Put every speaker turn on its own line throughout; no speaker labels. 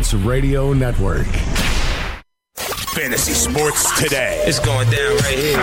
It's Radio Network. Fantasy Sports Today.
It's going down right here.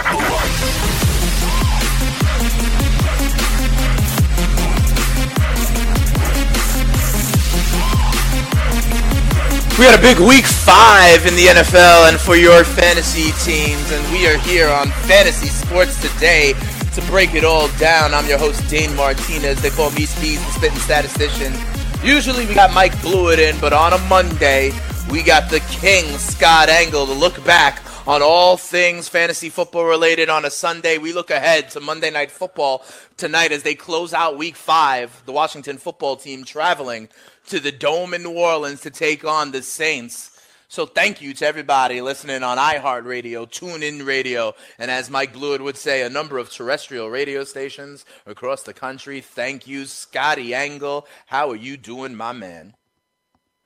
We had a big week five in the NFL and for your fantasy teams, and we are here on Fantasy Sports Today to break it all down. I'm your host, Dane Martinez. They call me Speed, the spitting statistician. Usually we got Mike Blewett in, but on a Monday, we got the king, Scott Engel, to look back on all things fantasy football related on a Sunday. We look ahead to Monday Night Football tonight as they close out week five. The Washington football team traveling to the Dome in New Orleans to take on the Saints. So thank you to everybody listening on iHeartRadio, TuneIn Radio, and as Mike Blewett would say, a number of terrestrial radio stations across the country. Thank you, Scotty Engel. How are you doing, my man?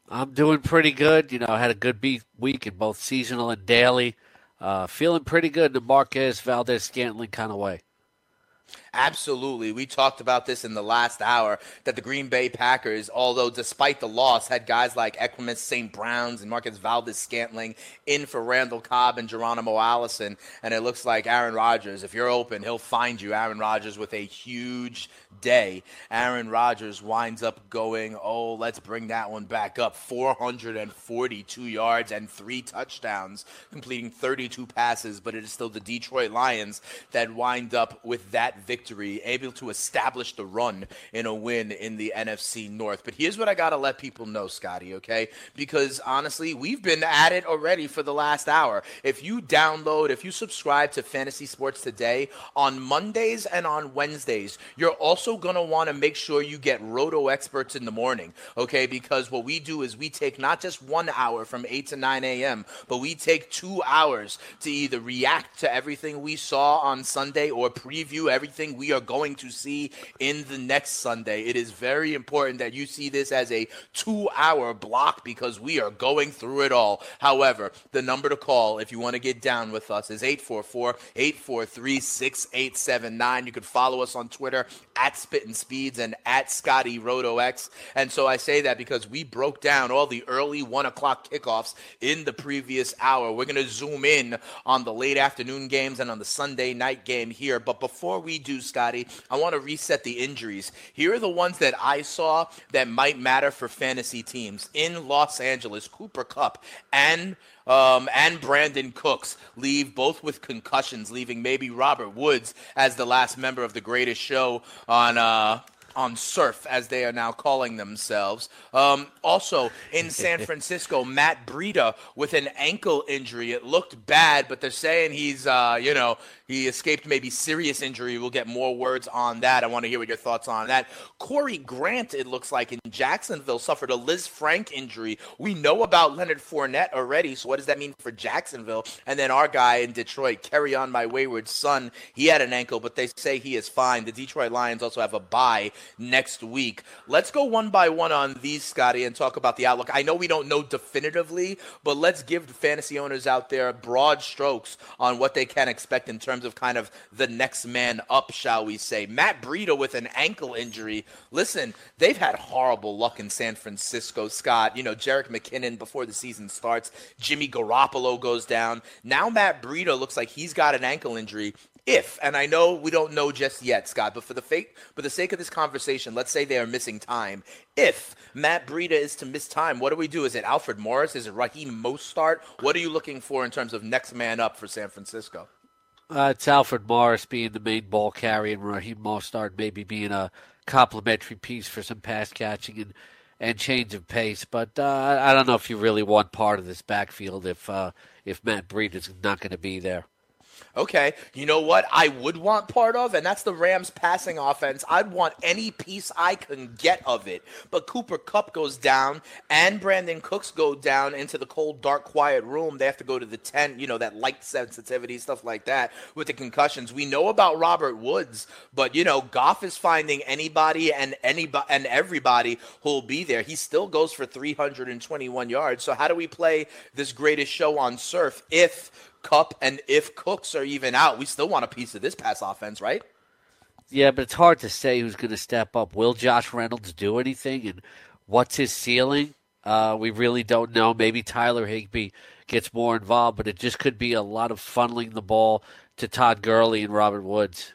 I'm doing pretty good. You know, I had a good beat week in both seasonal and daily. Uh, feeling pretty good in the Marquez Valdes-Scantling kind of way.
Absolutely. We talked about this in the last hour that the Green Bay Packers, although despite the loss, had guys like Equanimeous St. Browns and Marcus Valdes-Scantling in for Randall Cobb and Geronimo Allison. And it looks like Aaron Rodgers, if you're open, he'll find you, Aaron Rodgers, with a huge day. Aaron Rodgers winds up going, oh, let's bring that one back up 442 yards and three touchdowns, completing 32 passes. But it is still the Detroit Lions that wind up with that victory, able to establish the run in a win in the NFC North. But here's what I got to let people know, Scotty, okay? Because honestly, we've been at it already for the last hour. If you download, if you subscribe to Fantasy Sports Today on Mondays and on Wednesdays, you're also going to want to make sure you get Roto Experts in the morning, okay? Because what we do is we take not just one hour from 8 to 9 a.m., but we take two hours to either react to everything we saw on Sunday or preview everything we are going to see in the next Sunday. It is very important that you see this as a two hour block because we are going through it all. However, the number to call if you want to get down with us is 844 843 6879. You can follow us on Twitter at Spittin' Speeds and at Scotty Roto X. And so I say that because we broke down all the early one o'clock kickoffs in the previous hour. We're going to zoom in on the late afternoon games and on the Sunday night game here. But before we do, Scotty, I want to reset the injuries. Here are the ones that I saw that might matter for fantasy teams in Los Angeles. Cooper Kupp and um, and Brandin Cooks leave both with concussions, leaving maybe Robert Woods as the last member of the greatest show on uh, on surf, as they are now calling themselves. Um, also in San Francisco, Matt Breida with an ankle injury. It looked bad, but they're saying he's, uh, you know, he escaped maybe serious injury. We'll get more words on that. I want to hear what your thoughts on that. Corey Grant, it looks like in Jacksonville, suffered a Lisfranc injury. We know about Leonard Fournette already, so what does that mean for Jacksonville? And then our guy in Detroit, carry on my wayward son. He had an ankle, but they say he is fine. The Detroit Lions also have a bye next week. Let's go one by one on these, Scotty, and talk about the outlook. I know we don't know definitively, but let's give the fantasy owners out there broad strokes on what they can expect in terms of kind of the next man up, shall we say. Matt Breida with an ankle injury. Listen, they've had horrible luck in San Francisco, Scott. You know, Jerick McKinnon before the season starts, Jimmy Garoppolo goes down. Now Matt Breida looks like he's got an ankle injury if and I know we don't know just yet, Scott, but for the fake, for the sake of this conversation, let's say they are missing time. If Matt Breida is to miss time, what do we do? Is it Alfred Morris? Is it Raheem Mostert What are you looking for in terms of next man up for San Francisco?
Uh, it's Alfred Morris being the main ball carrier and Raheem Mostert maybe being a complementary piece for some pass catching and, and change of pace. But uh, I don't know if you really want part of this backfield if uh, if Matt Breida is not going to be there.
Okay, you know what I would want part of, and that's the Rams passing offense. I'd want any piece I can get of it. But Cooper Kupp goes down, and Brandin Cooks go down into the cold, dark, quiet room. They have to go to the tent, you know, that light sensitivity, stuff like that, with the concussions. We know about Robert Woods, but you know, Goff is finding anybody and anybody and everybody who'll be there. He still goes for 321 yards. So how do we play this greatest show on surf if Kupp, and if Cooks are even out, we still want a piece of this pass offense, right?
Yeah, but it's hard to say who's going to step up. Will Josh Reynolds do anything, and what's his ceiling? Uh, we really don't know. Maybe Tyler Higbee gets more involved, but it just could be a lot of funneling the ball to Todd Gurley and Robert Woods.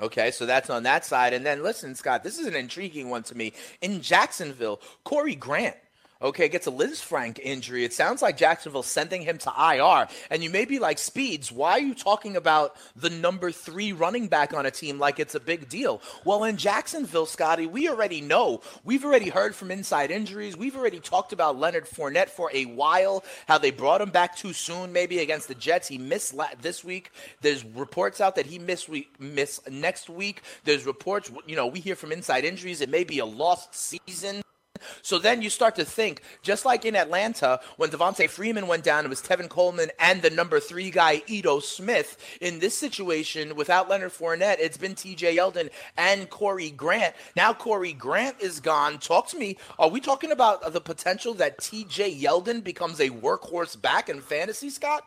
Okay, so that's on that side. And then listen, Scott, this is an intriguing one to me. In Jacksonville, Corey Grant okay, gets a Liz Lisfranc injury. It sounds like Jacksonville sending him to IR. And you may be like, Speeds, why are you talking about the number three running back on a team like it's a big deal? Well, in Jacksonville, Scotty, we already know. We've already heard from inside injuries. We've already talked about Leonard Fournette for a while, how they brought him back too soon, maybe against the Jets. He missed la- this week. There's reports out that he missed week, miss next week. There's reports, you know, we hear from inside injuries. It may be a lost season. So then you start to think, just like in Atlanta, when Devonta Freeman went down, it was Tevin Coleman and the number three guy, Ito Smith. In this situation, without Leonard Fournette, it's been TJ Yeldon and Corey Grant. Now Corey Grant is gone. Talk to me. Are we talking about the potential that TJ Yeldon becomes a workhorse back in fantasy, Scott?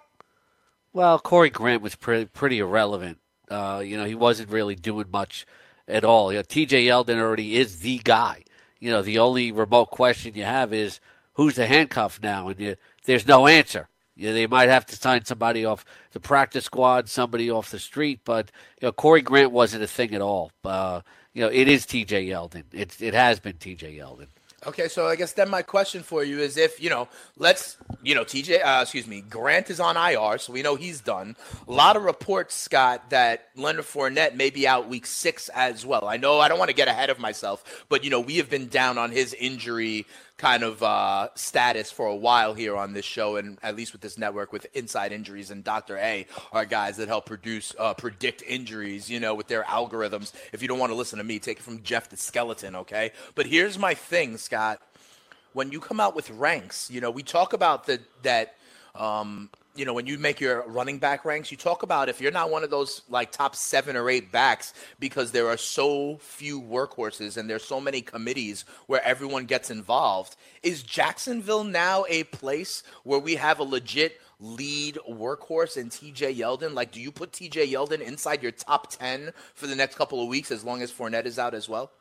Well, Corey Grant was pretty, pretty irrelevant. Uh, you know, he wasn't really doing much at all. You know, TJ Yeldon already is the guy you know, the only remote question you have is who's the handcuff now, and you, there's no answer. You know, they might have to sign somebody off the practice squad, somebody off the street, but you know, Corey Grant wasn't a thing at all. Uh, you know, it is T.J. Yeldon. It it has been T.J. Yeldon.
Okay, so I guess then my question for you is if, you know, let's, you know, TJ, uh, excuse me, Grant is on IR, so we know he's done. A lot of reports, Scott, that Leonard Fournette may be out week six as well. I know I don't want to get ahead of myself, but, you know, we have been down on his injury kind of uh, status for a while here on this show, and at least with this network with Inside Injuries and Dr. A are guys that help produce uh, predict injuries, you know, with their algorithms. If you don't want to listen to me, take it from Jeff the Skeleton, okay? But here's my thing, Scott. When you come out with ranks, you know, we talk about the that. Um, you know, when you make your running back ranks, you talk about if you're not one of those like top seven or eight backs because there are so few workhorses and there's so many committees where everyone gets involved. Is Jacksonville now a place where we have a legit lead workhorse in TJ Yeldon? Like, do you put TJ Yeldon inside your top 10 for the next couple of weeks as long as Fournette is out as well?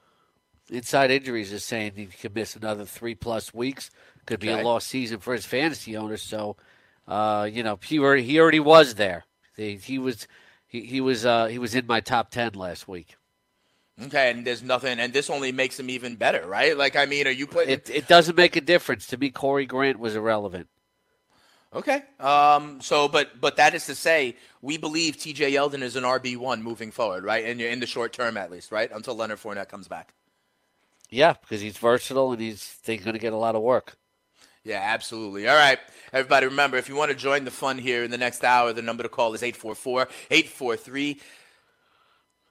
Inside Injuries is saying he could miss another three plus weeks. Could be okay. a lost season for his fantasy owners. So, uh, you know, he already, he already was there. He, he was he, he was uh, he was in my top ten last week.
Okay, and there's nothing, and this only makes him even better, right? Like, I mean, are you putting?
It, it doesn't make a difference to me. Corey Grant was irrelevant.
Okay, um, so but but that is to say, we believe T.J. Yeldon is an RB one moving forward, right? In in the short term, at least, right? Until Leonard Fournette comes back.
Yeah, because he's versatile and he's going to get a lot of work.
Yeah, absolutely. All right. Everybody, remember, if you want to join the fun here in the next hour, the number to call is 844 843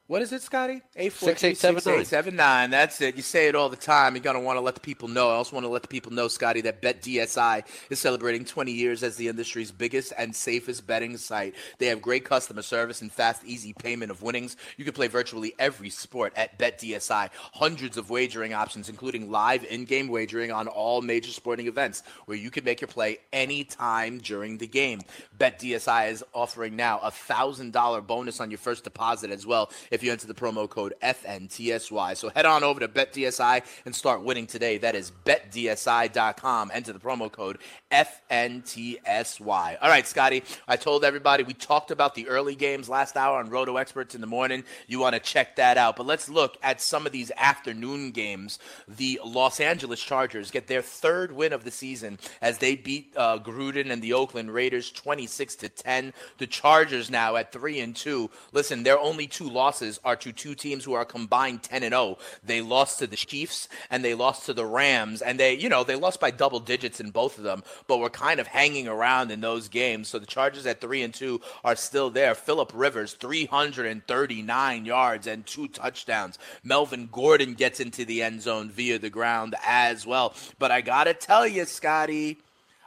what is it, Scotty?
Eight four six eight
seven nine. That's it. You say it all the time. You're gonna want to let the people know. I also want to let the people know, Scotty, that BetDSI is celebrating 20 years as the industry's biggest and safest betting site. They have great customer service and fast, easy payment of winnings. You can play virtually every sport at BetDSI. Hundreds of wagering options, including live in-game wagering on all major sporting events, where you can make your play anytime during the game. BetDSI is offering now a thousand dollar bonus on your first deposit as well if you enter the promo code FNTSY. So head on over to BetDSI and start winning today. That is betdsi.com. Enter the promo code FNTSY. All right, Scotty, I told everybody we talked about the early games last hour on Roto Experts in the morning. You want to check that out. But let's look at some of these afternoon games. The Los Angeles Chargers get their third win of the season as they beat uh, Gruden and the Oakland Raiders 26 to 10. The Chargers now at 3 and 2. Listen, they're only two losses losses are to two teams who are combined 10 and 0. They lost to the Chiefs and they lost to the Rams, and they, you know, they lost by double digits in both of them, but were kind of hanging around in those games. So the Chargers at three and two are still there. Philip Rivers, 339 yards and two touchdowns. Melvin Gordon gets into the end zone via the ground as well. But I gotta tell you, Scotty.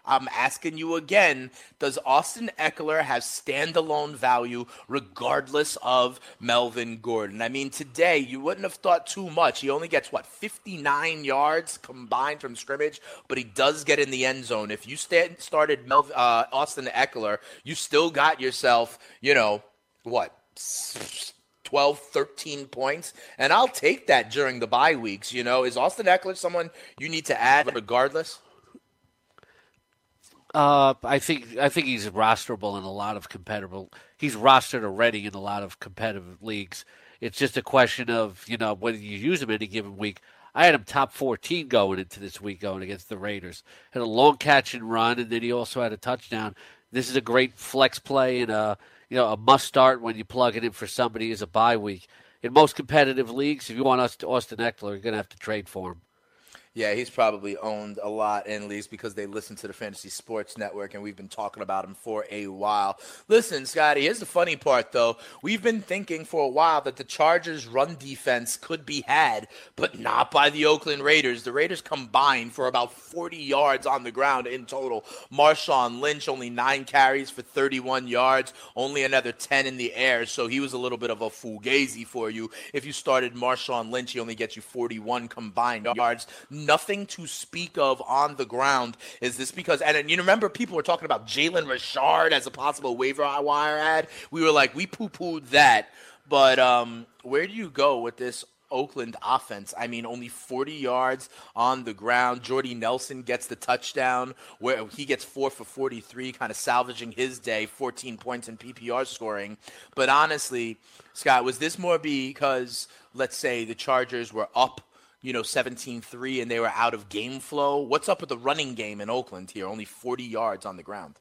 I'm asking you again Does Austin Ekeler have standalone value regardless of Melvin Gordon? I mean, today you wouldn't have thought too much. He only gets, what, 59 yards combined from scrimmage, but he does get in the end zone. If you st- started Mel- uh, Austin Ekeler, you still got yourself, you know, what? 12, 13 points. And I'll take that during the bye weeks. You know, is Austin Ekeler someone you need to add regardless?
Uh, I think I think he's rosterable in a lot of competitive. He's rostered already in a lot of competitive leagues. It's just a question of you know whether you use him any given week. I had him top 14 going into this week going against the Raiders. Had a long catch and run, and then he also had a touchdown. This is a great flex play and a you know a must start when you plug it in for somebody as a bye week. In most competitive leagues, if you want us to Austin Ekeler, you're gonna have to trade for him.
Yeah, he's probably owned a lot in leagues because they listen to the Fantasy Sports Network, and we've been talking about him for a while. Listen, Scotty, here's the funny part, though. We've been thinking for a while that the Chargers' run defense could be had, but not by the Oakland Raiders. The Raiders combined for about 40 yards on the ground in total. Marshawn Lynch only nine carries for 31 yards, only another 10 in the air, so he was a little bit of a fugazi for you. If you started Marshawn Lynch, he only gets you 41 combined yards nothing to speak of on the ground. Is this because, and you remember people were talking about Jalen Richard as a possible waiver wire ad? We were like, we poo pooed that. But um, where do you go with this Oakland offense. I mean, only 40 yards on the ground. Jordy Nelson gets the touchdown where he gets four for 43, kind of salvaging his day, 14 points in PPR scoring. But honestly, Scott, was this more because, let's say, the Chargers were up you know, 17-3 and they were out of game flow. What's up with the running game in Oakland here? Only 40 yards on the ground.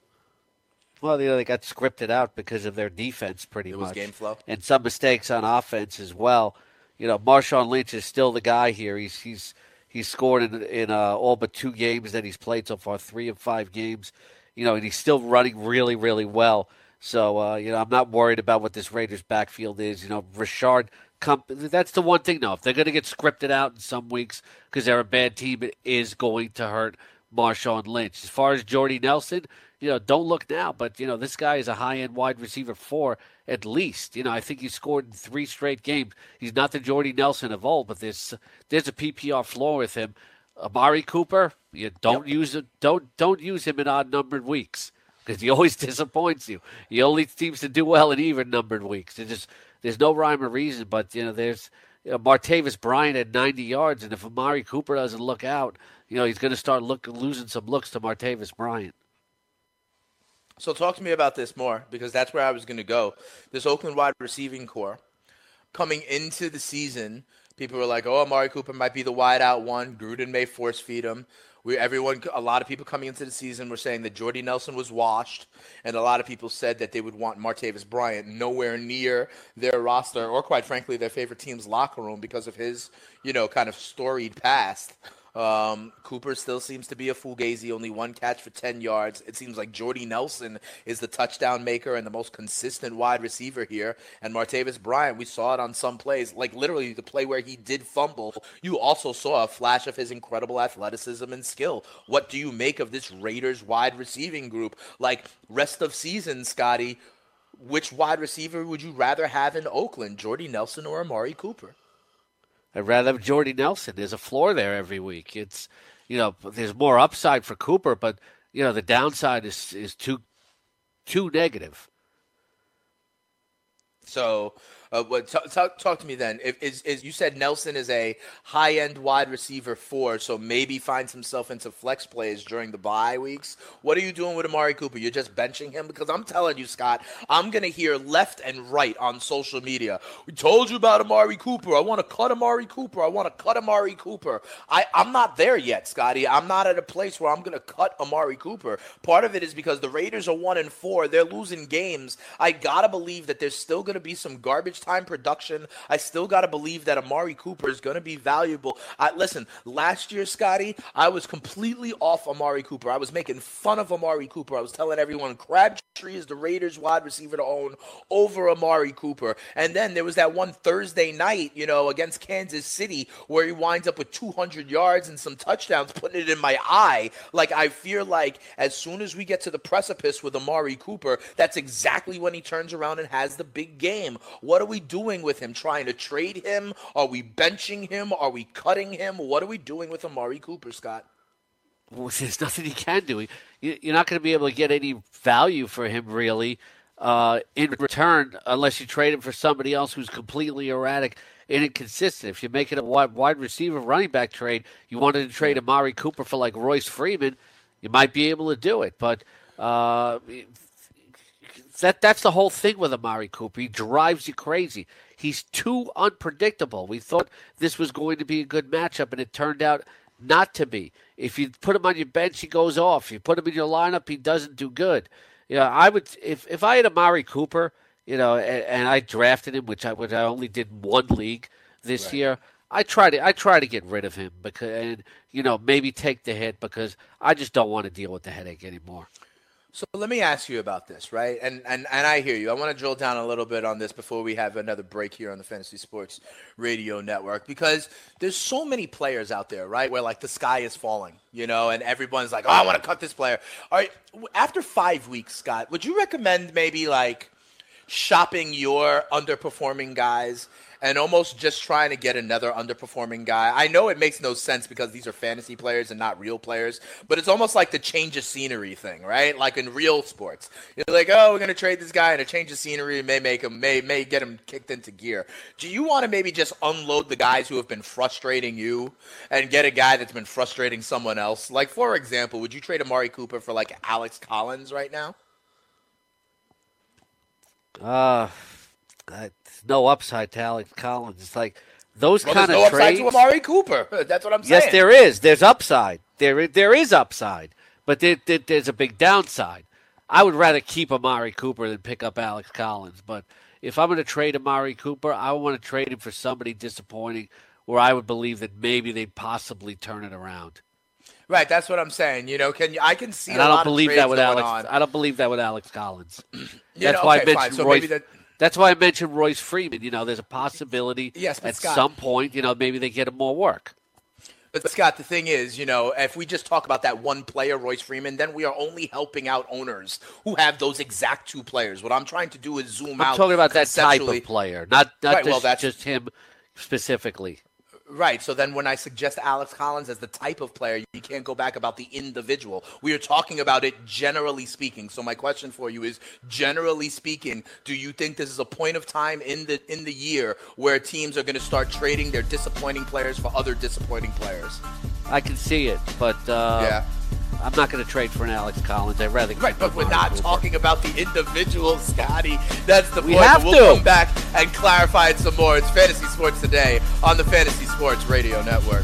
Well, you know, they got scripted out because of their defense pretty
it
much.
game flow.
And some mistakes on offense as well. You know, Marshawn Lynch is still the guy here. He's he's he's scored in in uh, all but two games that he's played so far, three of five games. You know, and he's still running really, really well. So, uh, you know, I'm not worried about what this Raiders backfield is. You know, Richard that's the one thing, though. If they're going to get scripted out in some weeks because they're a bad team, it is going to hurt Marshawn Lynch. As far as Jordy Nelson, you know, don't look now, but, you know, this guy is a high end wide receiver four at least. You know, I think he scored in three straight games. He's not the Jordy Nelson of old, but there's there's a PPR floor with him. Amari Cooper, you don't yep. use it. Don't don't use him in odd numbered weeks because he always disappoints you. He only seems to do well in even numbered weeks. It just there's no rhyme or reason, but you know, there's you know, Martavis Bryant at 90 yards, and if Amari Cooper doesn't look out, you know, he's going to start look, losing some looks to Martavis Bryant.
So talk to me about this more because that's where I was going to go. This Oakland wide receiving core coming into the season, people were like, "Oh, Amari Cooper might be the wide out one. Gruden may force feed him." We everyone a lot of people coming into the season were saying that Jordy Nelson was washed, and a lot of people said that they would want Martavis Bryant nowhere near their roster or quite frankly their favorite team's locker room because of his you know kind of storied past. Um, Cooper still seems to be a fugazi, only one catch for 10 yards. It seems like Jordy Nelson is the touchdown maker and the most consistent wide receiver here. And Martavis Bryant, we saw it on some plays, like literally the play where he did fumble. You also saw a flash of his incredible athleticism and skill. What do you make of this Raiders wide receiving group? Like, rest of season, Scotty, which wide receiver would you rather have in Oakland, Jordy Nelson or Amari Cooper?
I'd rather have Jordy Nelson. There's a floor there every week. It's you know there's more upside for Cooper, but you know the downside is is too too negative.
So uh, what, t- talk, talk to me then. If is, is you said Nelson is a high end wide receiver four, so maybe finds himself into flex plays during the bye weeks. What are you doing with Amari Cooper? You're just benching him because I'm telling you, Scott, I'm gonna hear left and right on social media. We told you about Amari Cooper. I want to cut Amari Cooper. I want to cut Amari Cooper. I I'm not there yet, Scotty. I'm not at a place where I'm gonna cut Amari Cooper. Part of it is because the Raiders are one and four. They're losing games. I gotta believe that there's still gonna be some garbage garbage time production. I still got to believe that Amari Cooper is going to be valuable. I, listen, last year, Scotty, I was completely off Amari Cooper. I was making fun of Amari Cooper. I was telling everyone Crabtree is the Raiders wide receiver to own over Amari Cooper. And then there was that one Thursday night, you know, against Kansas City where he winds up with 200 yards and some touchdowns, putting it in my eye. Like, I feel like as soon as we get to the precipice with Amari Cooper, that's exactly when he turns around and has the big game. What are we doing with him? Trying to trade him? Are we benching him? Are we cutting him? What are we doing with Amari Cooper, Scott?
Well, there's nothing he can do. You're not going to be able to get any value for him, really, uh, in return, unless you trade him for somebody else who's completely erratic and inconsistent. If you're making a wide, wide receiver running back trade, you wanted to trade Amari Cooper for like Royce Freeman, you might be able to do it. But uh, that that's the whole thing with Amari Cooper. He drives you crazy. He's too unpredictable. We thought this was going to be a good matchup, and it turned out not to be. If you put him on your bench, he goes off. If you put him in your lineup, he doesn't do good. You know, I would if if I had Amari Cooper, you know, and, and I drafted him, which I which I only did one league this right. year. I try to I try to get rid of him because and you know maybe take the hit because I just don't want to deal with the headache anymore.
So let me ask you about this, right? And and and I hear you. I want to drill down a little bit on this before we have another break here on the Fantasy Sports Radio Network because there's so many players out there, right? Where like the sky is falling, you know, and everyone's like, "Oh, I want to cut this player." All right, after 5 weeks, Scott, would you recommend maybe like shopping your underperforming guys and almost just trying to get another underperforming guy. I know it makes no sense because these are fantasy players and not real players, but it's almost like the change of scenery thing, right? Like in real sports, you're like, oh, we're gonna trade this guy, and a change of scenery may make him may may get him kicked into gear. Do you want to maybe just unload the guys who have been frustrating you and get a guy that's been frustrating someone else? Like for example, would you trade Amari Cooper for like Alex Collins right now?
Uh, no upside to Alex Collins. It's like those
well,
kind
of
no
trades. upside to Amari Cooper. That's what I'm
saying. Yes, there is. There's upside. There, there is upside, but there, there, there's a big downside. I would rather keep Amari Cooper than pick up Alex Collins. But if I'm going to trade Amari Cooper, I want to trade him for somebody disappointing, where I would believe that maybe they'd possibly turn it around.
Right, that's what I'm saying. You know, can you, I can see.
And I don't believe that with Alex. On. I don't believe that with Alex Collins. that's
know,
why
okay,
I mentioned
so
Royce.
That,
that's why I mentioned Royce Freeman. You know, there's a possibility
yes,
at
Scott,
some point, you know, maybe they get him more work.
But Scott, the thing is, you know, if we just talk about that one player, Royce Freeman, then we are only helping out owners who have those exact two players. What I'm trying to do is zoom
I'm
out.
I'm talking about that type of player, not not
right,
just,
well, that's,
just him specifically.
Right. So then when I suggest Alex Collins as the type of player, you can't go back about the individual. We are talking about it generally speaking. So my question for you is generally speaking, do you think this is a point of time in the in the year where teams are going to start trading their disappointing players for other disappointing players?
I can see it, but uh,
yeah.
I'm not going to trade for an Alex Collins. I'd rather.
Right, but we're not talking about the individual, Scotty. That's the
we
point.
Have
we'll
to.
come back and clarify it some more. It's Fantasy Sports Today on the Fantasy Sports Radio Network.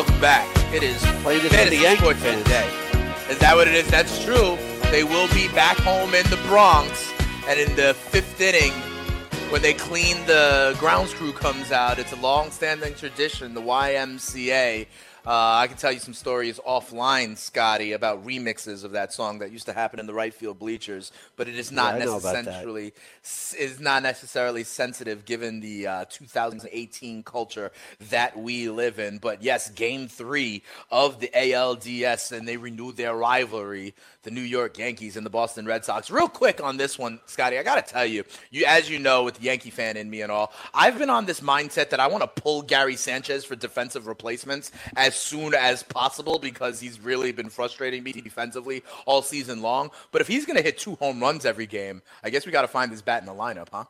Welcome back. It is
Play this Fantasy the
Sports Today. Is that what it is? That's true. They will be back home in the Bronx, and in the fifth inning, when they clean the grounds crew comes out, it's a long-standing tradition. The YMCA Uh, I can tell you some stories offline, Scotty, about remixes of that song that used to happen in the right field bleachers, but it is not
Yeah, I know about that.
necessarily is not necessarily sensitive given the uh, 2018 culture that we live in. But yes, Game Three of the ALDS, and they renewed their rivalry, the New York Yankees and the Boston Red Sox. Real quick on this one, Scotty, I gotta tell you, you as you know, with the Yankee fan in me and all, I've been on this mindset that I want to pull Gary Sanchez for defensive replacements as soon as possible because he's really been frustrating me defensively all season long. But if he's gonna hit two home runs every game, I guess we got to find his bat in the lineup, huh?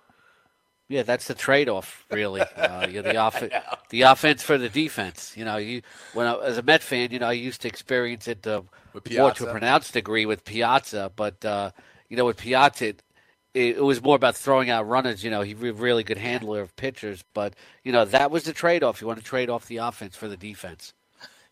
Yeah, that's the trade-off, really. Uh, you know, the off- the offense for the defense. You know, you when I, as a Met fan, you know, I used to experience it uh, more to a pronounced degree with Piazza, but uh, you know, with Piazza, it, it was more about throwing out runners. You know, he's a really good handler of pitchers, but you know, that was the trade-off. You want to trade off the offense for the defense.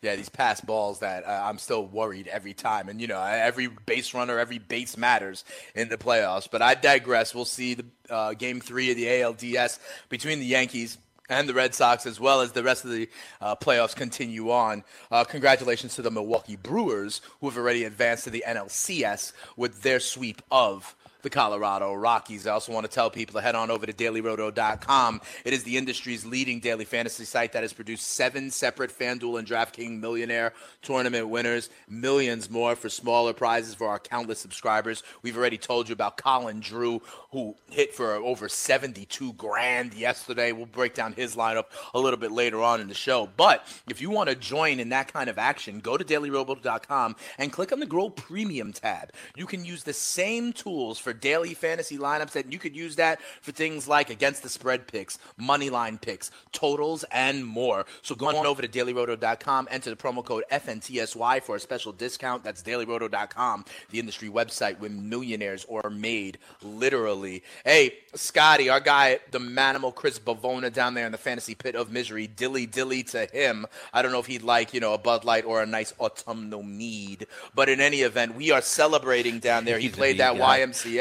Yeah, these pass balls that uh, I'm still worried every time. And, you know, every base runner, every base matters in the playoffs. But I digress. We'll see the uh, game three of the ALDS between the Yankees and the Red Sox, as well as the rest of the uh, playoffs continue on. Uh, congratulations to the Milwaukee Brewers, who have already advanced to the NLCS with their sweep of the Colorado Rockies. I also want to tell people to head on over to dailyroto.com. It is the industry's leading daily fantasy site that has produced seven separate FanDuel and DraftKings Millionaire Tournament winners, millions more for smaller prizes for our countless subscribers. We've already told you about Colin Drew, who hit for over 72 grand yesterday. We'll break down his lineup a little bit later on in the show. But if you want to join in that kind of action, go to dailyroto.com and click on the Grow Premium tab. You can use the same tools for daily fantasy lineups and you could use that for things like against the spread picks, money line picks, totals, and more. So go on over to dailyroto.com, enter the promo code FNTSY for a special discount. That's dailyroto.com, the industry website where millionaires are made, literally. Hey, Scotty, our guy, the manimal Chris Bavona down there in the fantasy pit of misery, dilly dilly to him. I don't know if he'd like, you know, a Bud Light or a nice autumnal mead. But in any event, we are celebrating down there. He
He's
played that
guy.
YMCA.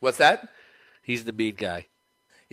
What's that?
He's the mead guy.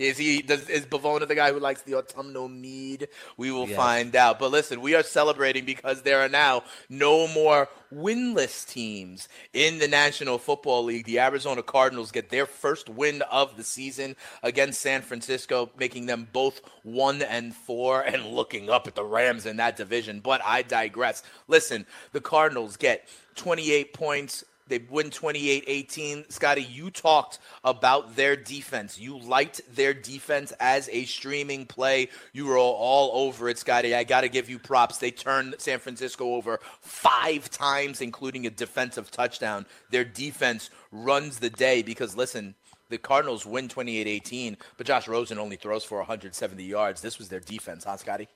Is he does is Bavona the guy who likes the autumnal mead? We will
Yes.
find out. But listen, we are celebrating because there are now no more winless teams in the National Football League. The Arizona Cardinals get their first win of the season against San Francisco, making them both one and four and looking up at the Rams in that division. But I digress. Listen, the Cardinals get 28 points they win 28-18. Scotty, you talked about their defense. You liked their defense as a streaming play. You were all, over it, Scotty. I got to give you props. They turned San Francisco over five times, including a defensive touchdown. Their defense runs the day because, listen, the Cardinals win 28-18, but Josh Rosen only throws for 170 yards. This was their defense, huh, Scotty?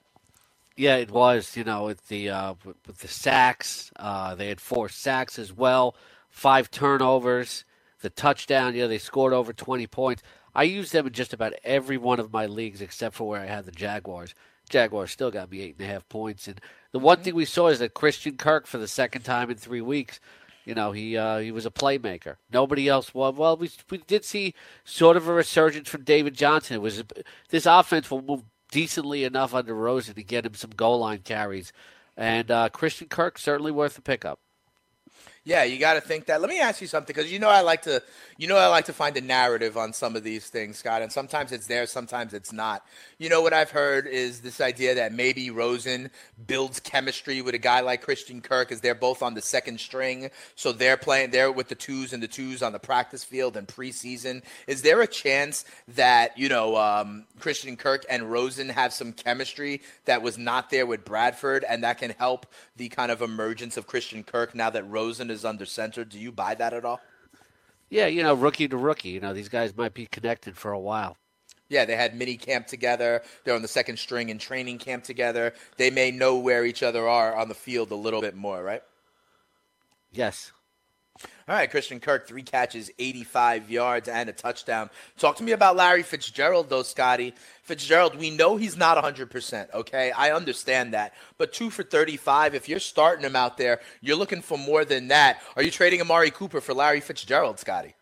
Yeah, it was. You know, with the uh, with the sacks, uh, they had four sacks as well, five turnovers, the touchdown. You know, they scored over twenty points. I used them in just about every one of my leagues except for where I had the Jaguars. Jaguars still got me eight and a half points. And the one thing we saw is that Christian Kirk, for the second time in three weeks, you know, he uh, he was a playmaker. Nobody else was. Well, we we did see sort of a resurgence from David Johnson. It was this offense will move decently enough under Rosen to get him some goal line carries, and uh, Christian Kirk certainly worth the pickup.
Yeah, you got to think that. Let me ask you something because you know I like to, you know I like to find a narrative on some of these things, Scott. And sometimes it's there, sometimes it's not. You know what I've heard is this idea that maybe Rosen builds chemistry with a guy like Christian Kirk, as they're both on the second string, so they're playing there with the twos and the twos on the practice field and preseason. Is there a chance that you know um, Christian Kirk and Rosen have some chemistry that was not there with Bradford, and that can help the kind of emergence of Christian Kirk now that Rosen is under center? Do you buy that at all?
Yeah, you know, rookie to rookie. You know, these guys might be connected for a while.
Yeah, they had mini camp together. They're on the second string in training camp together. They may know where each other are on the field a little bit more, right?
Yes.
All right, Christian Kirk, three catches, 85 yards, and a touchdown. Talk to me about Larry Fitzgerald, though, Scotty. Fitzgerald, we know he's not 100%, okay? I understand that. But two for 35, if you're starting him out there, you're looking for more than that. Are you trading Amari Cooper for Larry Fitzgerald, Scotty?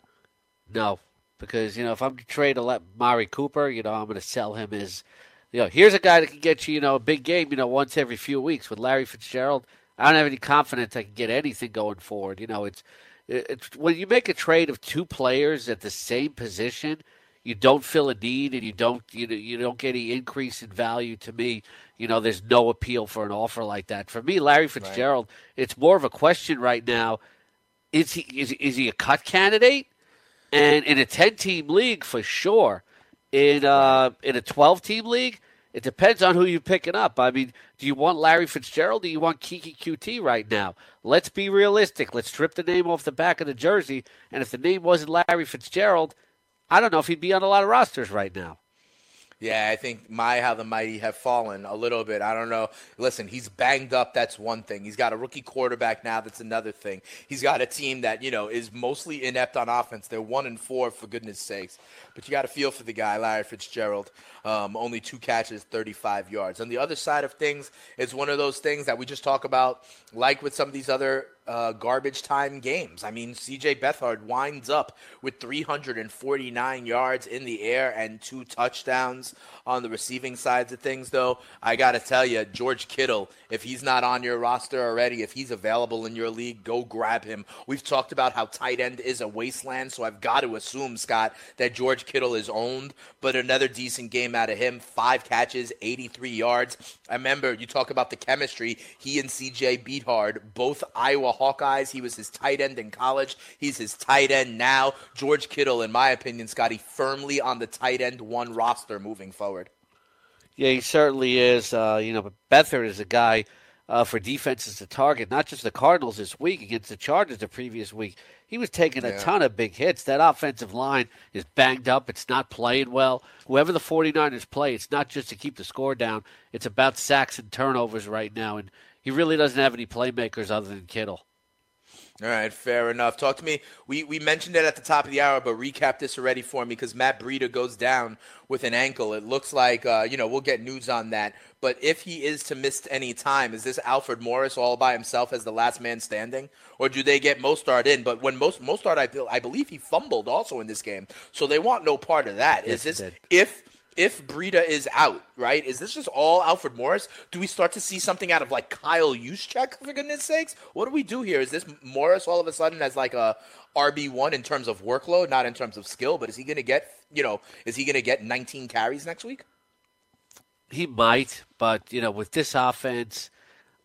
No, because you know if I'm to trade a let Mari Cooper, you know I'm going to sell him as You know, here's a guy that can get you, you know, a big game, you know, once every few weeks. With Larry Fitzgerald, I don't have any confidence I can get anything going forward. You know, it's it's when you make a trade of two players at the same position, you don't fill a need and you don't you know, you don't get any increase in value. To me, you know, there's no appeal for an offer like that. For me, Larry Fitzgerald, right. it's more of a question right now: is he is, is he a cut candidate? And in a ten team league, for sure. In uh, in a twelve team league, it depends on who you're picking up. I mean, do you want Larry Fitzgerald? do you want Keke Coutee right now? Let's be realistic. Let's strip the name off the back of the jersey. And if the name wasn't Larry Fitzgerald, I don't know if he'd be on a lot of rosters right now.
Yeah, I think my how the mighty have fallen a little bit. I don't know. Listen, he's banged up. That's one thing. He's got a rookie quarterback now. That's another thing. He's got a team that you know is mostly inept on offense. They're one and four for goodness sakes. But you got to feel for the guy, Larry Fitzgerald. Um, only two catches, 35 yards. On the other side of things, it's one of those things that we just talk about, like with some of these other uh, garbage time games. I mean, CJ Beathard winds up with 349 yards in the air and two touchdowns on the receiving sides of things, though. I got to tell you, George Kittle, if he's not on your roster already, if he's available in your league, go grab him. We've talked about how tight end is a wasteland, so I've got to assume, Scott, that George Kittle is owned, but another decent game out of him. Five catches, 83 yards. I remember you talk about the chemistry. He and CJ Beathard, both Iowa Hawkeyes. He was his tight end in college. He's his tight end now. George Kittle, in my opinion, Scotty, firmly on the tight end one roster moving forward.
Yeah, he certainly is. Uh, you know, but Beathard is a guy uh, for defenses to target, not just the Cardinals this week against the Chargers the previous week. He was taking a yeah. ton of big hits. That offensive line is banged up. It's not playing well. Whoever the 49ers play, it's not just to keep the score down. It's about sacks and turnovers right now. And he really doesn't have any playmakers other than Kittle.
All right, fair enough. Talk to me. We we mentioned it at the top of the hour, but recap this already for me because Matt Breida goes down with an ankle. It looks like uh, you know we'll get news on that. But if he is to miss any time, is this Alfred Morris all by himself as the last man standing, or do they get Mostert in? But when most Mostert, I, I believe he fumbled also in this game, so they want no part of that. Yes, is this if if Breida is out, right? Is this just all Alfred Morris? Do we start to see something out of like Kyle Juszczyk, for goodness sakes? What do we do here? Is this Morris all of a sudden as like a RB one in terms of workload, not in terms of skill, but is he going to get, you know, is he going to get 19 carries next week?
He might, but you know, with this offense,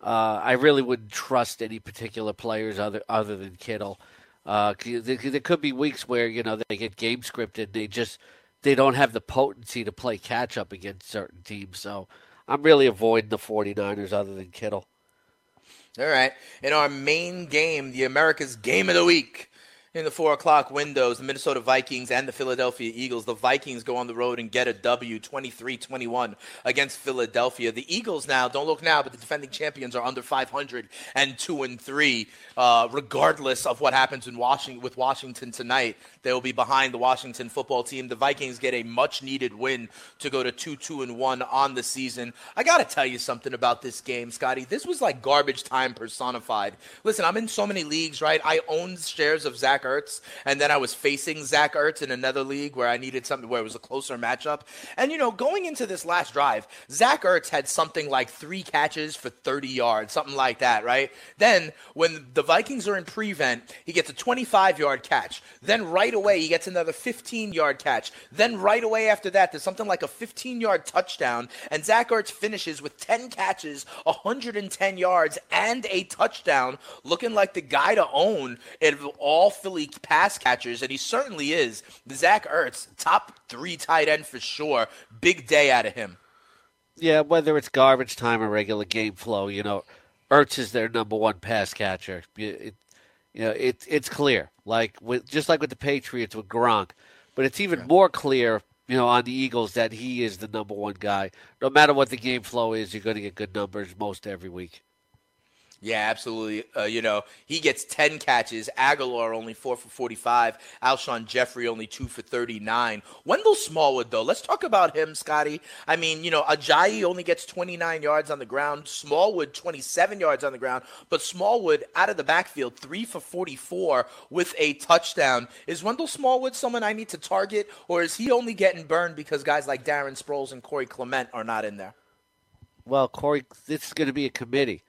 uh, I really wouldn't trust any particular players other other than Kittle. Uh, there, there could be weeks where you know they get game scripted, they just they don't have the potency to play catch up against certain teams. So I'm really avoiding the 49ers other than Kittle.
All right. In our main game, the America's Game of the Week, in the four o'clock windows, the Minnesota Vikings and the Philadelphia Eagles. The Vikings go on the road and get a W 23 21 against Philadelphia. The Eagles now, don't look now, but the defending champions are under 500 and 2 and 3. Uh, regardless of what happens in Washington with Washington tonight, they will be behind the Washington football team. The Vikings get a much needed win to go to 2 2 and 1 on the season. I got to tell you something about this game, Scotty. This was like garbage time personified. Listen, I'm in so many leagues, right? I own shares of Zach Ertz, and then I was facing Zach Ertz in another league where I needed something where it was a closer matchup. And you know, going into this last drive, Zach Ertz had something like three catches for 30 yards, something like that, right? Then when the Vikings are in prevent, he gets a 25 yard catch. Then right away, he gets another 15 yard catch. Then right away after that, there's something like a 15 yard touchdown, and Zach Ertz finishes with 10 catches, 110 yards, and a touchdown, looking like the guy to own in all league pass catchers, and he certainly is. Zach Ertz, top three tight end for sure. Big day out of him.
Yeah, whether it's garbage time or regular game flow, you know, Ertz is their number one pass catcher. It, you know, it, it's clear, like with just like with the Patriots with Gronk, but it's even more clear, you know, on the Eagles that he is the number one guy. No matter what the game flow is, you're going to get good numbers most every week.
Yeah, absolutely. Uh, you know, he gets 10 catches. Agholor only 4 for 45. Alshon Jeffery only 2 for 39. Wendell Smallwood, though, let's talk about him, Scotty. I mean, you know, Ajayi only gets 29 yards on the ground. Smallwood, 27 yards on the ground. But Smallwood, out of the backfield, 3 for 44 with a touchdown. Is Wendell Smallwood someone I need to target, or is he only getting burned because guys like Darren Sproles and Corey Clement are not in there?
Well, Corey, this is going to be a committee.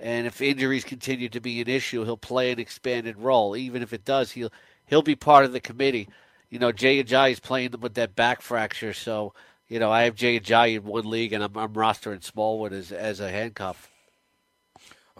And if injuries continue to be an issue, he'll play an expanded role. Even if it does, he'll he'll be part of the committee. You know, Jay Ajayi is playing with that back fracture, so you know I have Jay Ajayi in one league, and I'm, I'm rostering Smallwood as as a handcuff.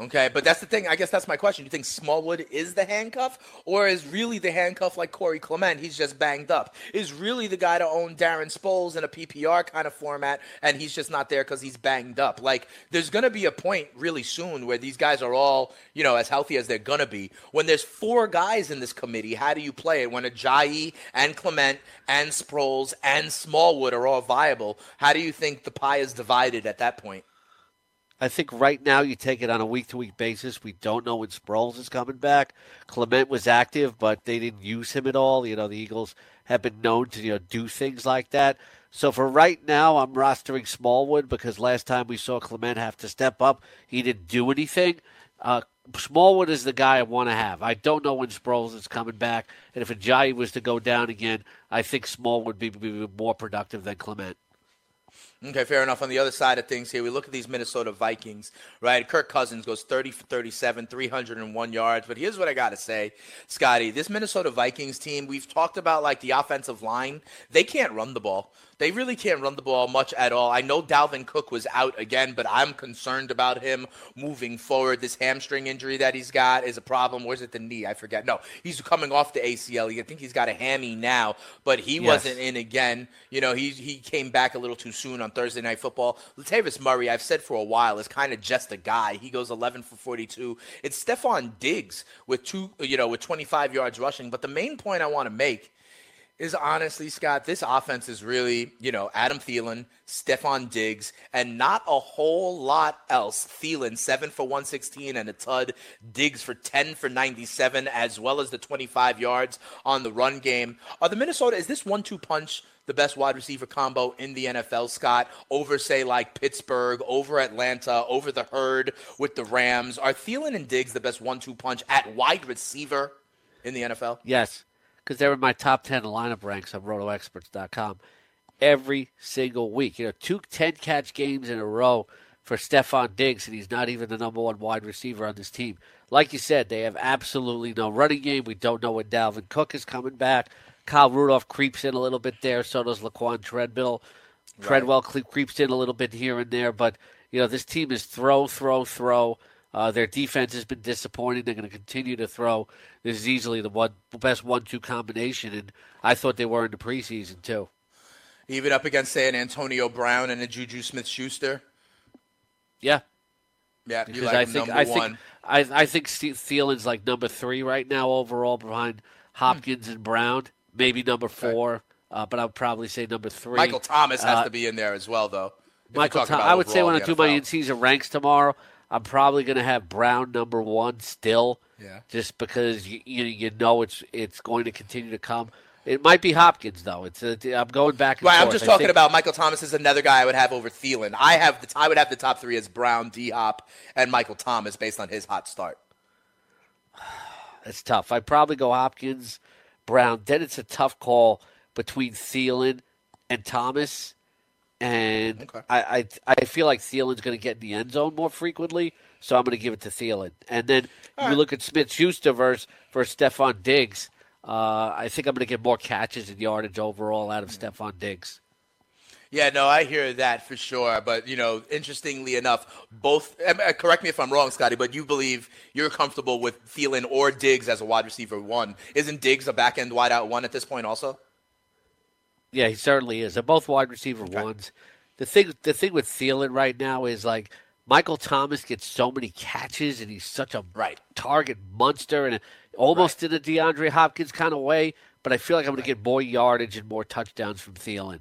Okay, but that's the thing. I guess that's my question. You think Smallwood is the handcuff, or is really the handcuff like Corey Clement? He's just banged up. Is really the guy to own Darren Sproles in a PPR kind of format, and he's just not there because he's banged up? Like, there's going to be a point really soon where these guys are all, you know, as healthy as they're to be. When there's four guys in this committee, how do you play it? When Ajayi and Clement and Sproles and Smallwood are all viable, how do you think the pie is divided at that point?
I think right now you take it on a week to week basis. We don't know when Sproles is coming back. Clement was active, but they didn't use him at all. You know, the Eagles have been known to you know do things like that. So for right now, I'm rostering Smallwood because last time we saw Clement have to step up, he didn't do anything. Uh, Smallwood is the guy I want to have. I don't know when Sproles is coming back, and if Ajayi was to go down again, I think Smallwood would be, be more productive than Clement.
Okay, fair enough. On the other side of things here, we look at these Minnesota Vikings, right? Kirk Cousins goes 30 for 37, 301 yards. But here's what I got to say, Scotty. This Minnesota Vikings team, we've talked about like the offensive line. They can't run the ball. They really can't run the ball much at all. I know Dalvin Cook was out again, but I'm concerned about him moving forward. This hamstring injury that he's got is a problem. Where's it the knee? I forget. No, he's coming off the ACL. I think he's got a hammy now, but he yes. wasn't in again. You know, he he came back a little too soon on Thursday Night Football. Latavius Murray, I've said for a while, is kind of just a guy. He goes 11 for 42. It's Stefon Diggs with two, you know, with 25 yards rushing. But the main point I want to make is honestly, Scott, this offense is really, you know, Adam Thielen, Stefon Diggs, and not a whole lot else. Thielen, 7 for 116 and a tud. Diggs for 10 for 97, as well as the 25 yards on the run game. Are the Minnesota, is this one two punch the best wide receiver combo in the NFL, Scott, over, say, like Pittsburgh, over Atlanta, over the herd with the Rams? Are Thielen and Diggs the best one two punch at wide receiver in the NFL?
Yes because they're in my top 10 lineup ranks on rotoexperts.com every single week. You know, two 10 catch games in a row for Stefon Diggs, and he's not even the number one wide receiver on this team. Like you said, they have absolutely no running game. We don't know when Dalvin Cook is coming back. Kyle Rudolph creeps in a little bit there. So does Laquan Treadwell. Treadwell right. creeps in a little bit here and there. But, you know, this team is throw, throw, throw. Uh, their defense has been disappointing. They're going to continue to throw. This is easily the one best one-two combination, and I thought they were in the preseason too.
Even up against say an Antonio Brown and a Juju Smith-Schuster.
Yeah,
yeah. Because like I
think
I
one. think I, I think Thielen's like number three right now overall behind Hopkins hmm. and Brown. Maybe number four, okay. uh, but I would probably say number three.
Michael Thomas has uh, to be in there as well, though.
Michael Thomas. I would say when I do my in-season ranks tomorrow, I'm probably going to have Brown number one still.
Yeah.
Just because you, you you know it's it's going to continue to come. It might be Hopkins though. It's a, I'm going back. right.
Forth. I'm just talking think, about Michael Thomas is another guy I would have over Thielen. I have the I would have the top three as Brown, D Hop, and Michael Thomas based on his hot start.
It's tough. I'd probably go Hopkins, Brown. Then it's a tough call between Thielen and Thomas and okay. I, I I feel like Thielen's going to get in the end zone more frequently, so I'm going to give it to Thielen. And then All you right. look at Smith Schuster versus for Stefon Diggs. Uh, I think I'm going to get more catches and yardage overall out of mm-hmm. Stefon Diggs.
Yeah, no, I hear that for sure. But you know, interestingly enough, both. Uh, correct me if I'm wrong, Scotty, but you believe you're comfortable with Thielen or Diggs as a wide receiver one. Isn't Diggs a back end wide out one at this point also?
Yeah, he certainly is. They're both wide receiver okay. ones. The thing, the thing with Thielen right now is like Michael Thomas gets so many catches and he's such a
right.
target monster and almost right. in a DeAndre Hopkins kind of way. But I feel like I'm going to get more yardage and more touchdowns from Thielen.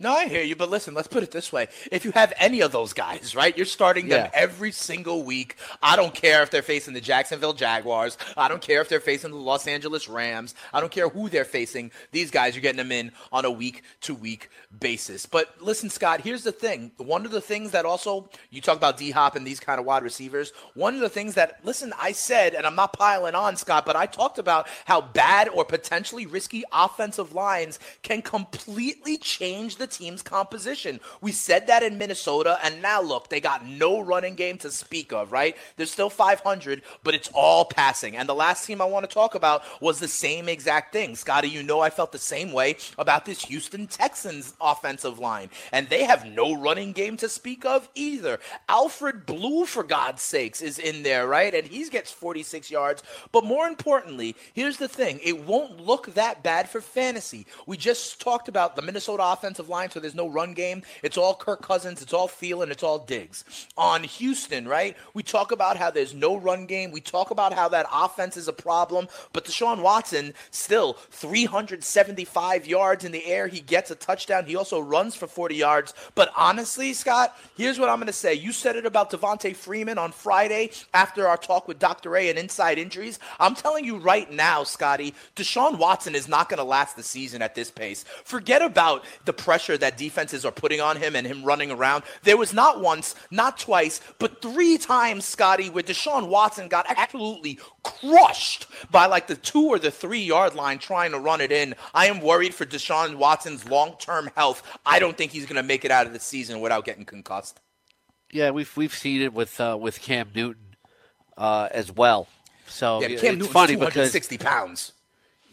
No, I hear you, but listen, let's put it this way. If you have any of those guys, right, you're starting them
Yeah.
every single week. I don't care if they're facing the Jacksonville Jaguars. I don't care if they're facing the Los Angeles Rams. I don't care who they're facing. These guys, you're getting them in on a week to week basis. But listen, Scott, here's the thing. One of the things that also, you talk about D Hop and these kind of wide receivers. One of the things that, listen, I said, and I'm not piling on, Scott, but I talked about how bad or potentially risky offensive lines can completely change the team's composition. We said that in Minnesota, and now look, they got no running game to speak of, right? They're still 500, but it's all passing. And the last team I want to talk about was the same exact thing. Scotty, you know I felt the same way about this Houston Texans offensive line, and they have no running game to speak of either. Alfred Blue, for God's sakes, is in there, right? And he gets 46 yards. But more importantly, here's the thing it won't look that bad for fantasy. We just talked about the Minnesota offensive line, so there's no run game. It's all Kirk Cousins, it's all Thielen, it's all Diggs. On Houston, right? We talk about how there's no run game. We talk about how that offense is a problem, but Deshaun Watson still 375 yards in the air. He gets a touchdown. He also runs for 40 yards. But honestly, Scott, here's what I'm going to say. You said it about Devonta Freeman on Friday after our talk with Dr. A and Inside Injuries. I'm telling you right now, Scotty, Deshaun Watson is not going to last the season at this pace. Forget about the pressure that defenses are putting on him and him running around. There was not once, not twice, but three times, Scotty, where Deshaun Watson got absolutely crushed by like the two or the three yard line trying to run it in. I am worried for Deshaun Watson's long term health. I don't think he's going to make it out of the season without getting concussed.
Yeah, we've we've seen it with uh, with Cam Newton uh, as well. So
Yeah,
it's
Cam Newton's
funny because
260 pounds.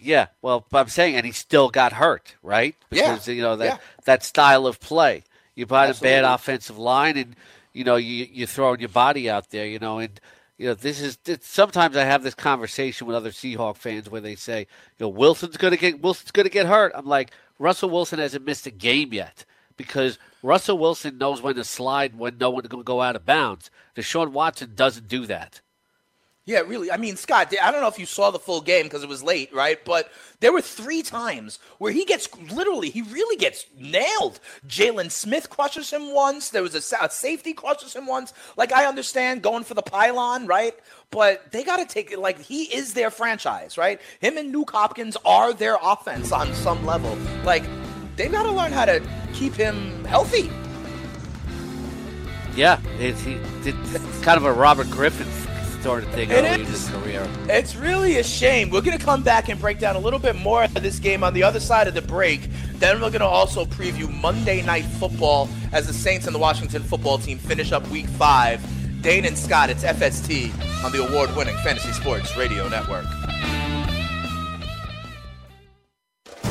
Yeah, well, but I'm saying, and he still got hurt, right?
Yeah,
Because you know that
yeah.
that style of play. You buy a bad offensive line, and you know you you're throwing your body out there, you know, and you know this is it's, sometimes I have this conversation with other Seahawk fans where they say, you know, Wilson's going to get Wilson's going to get hurt. I'm like, Russell Wilson hasn't missed a game yet because Russell Wilson knows when to slide when no one's going to go out of bounds. Deshaun Watson doesn't do that.
Yeah, really. I mean, Scott, I don't know if you saw the full game because it was late, right? But there were three times where he gets literally, he really gets nailed. Jaylon Smith crushes him once. There was a, a safety crushes him once. Like, I understand going for the pylon, right? But they got to take it like he is their franchise, right? Him and Nuke Hopkins are their offense on some level. Like, they got to learn how to keep him healthy.
Yeah, it's, it's kind of a Robert Griffin sort of thing
It
early in his career.
It's really a shame. We're going to come back and break down a little bit more of this game on the other side of the break. Then we're going to also preview Monday Night Football as the Saints and the Washington football team finish up week five. Dane and Scott, it's FST on the award winning Fantasy Sports Radio Network.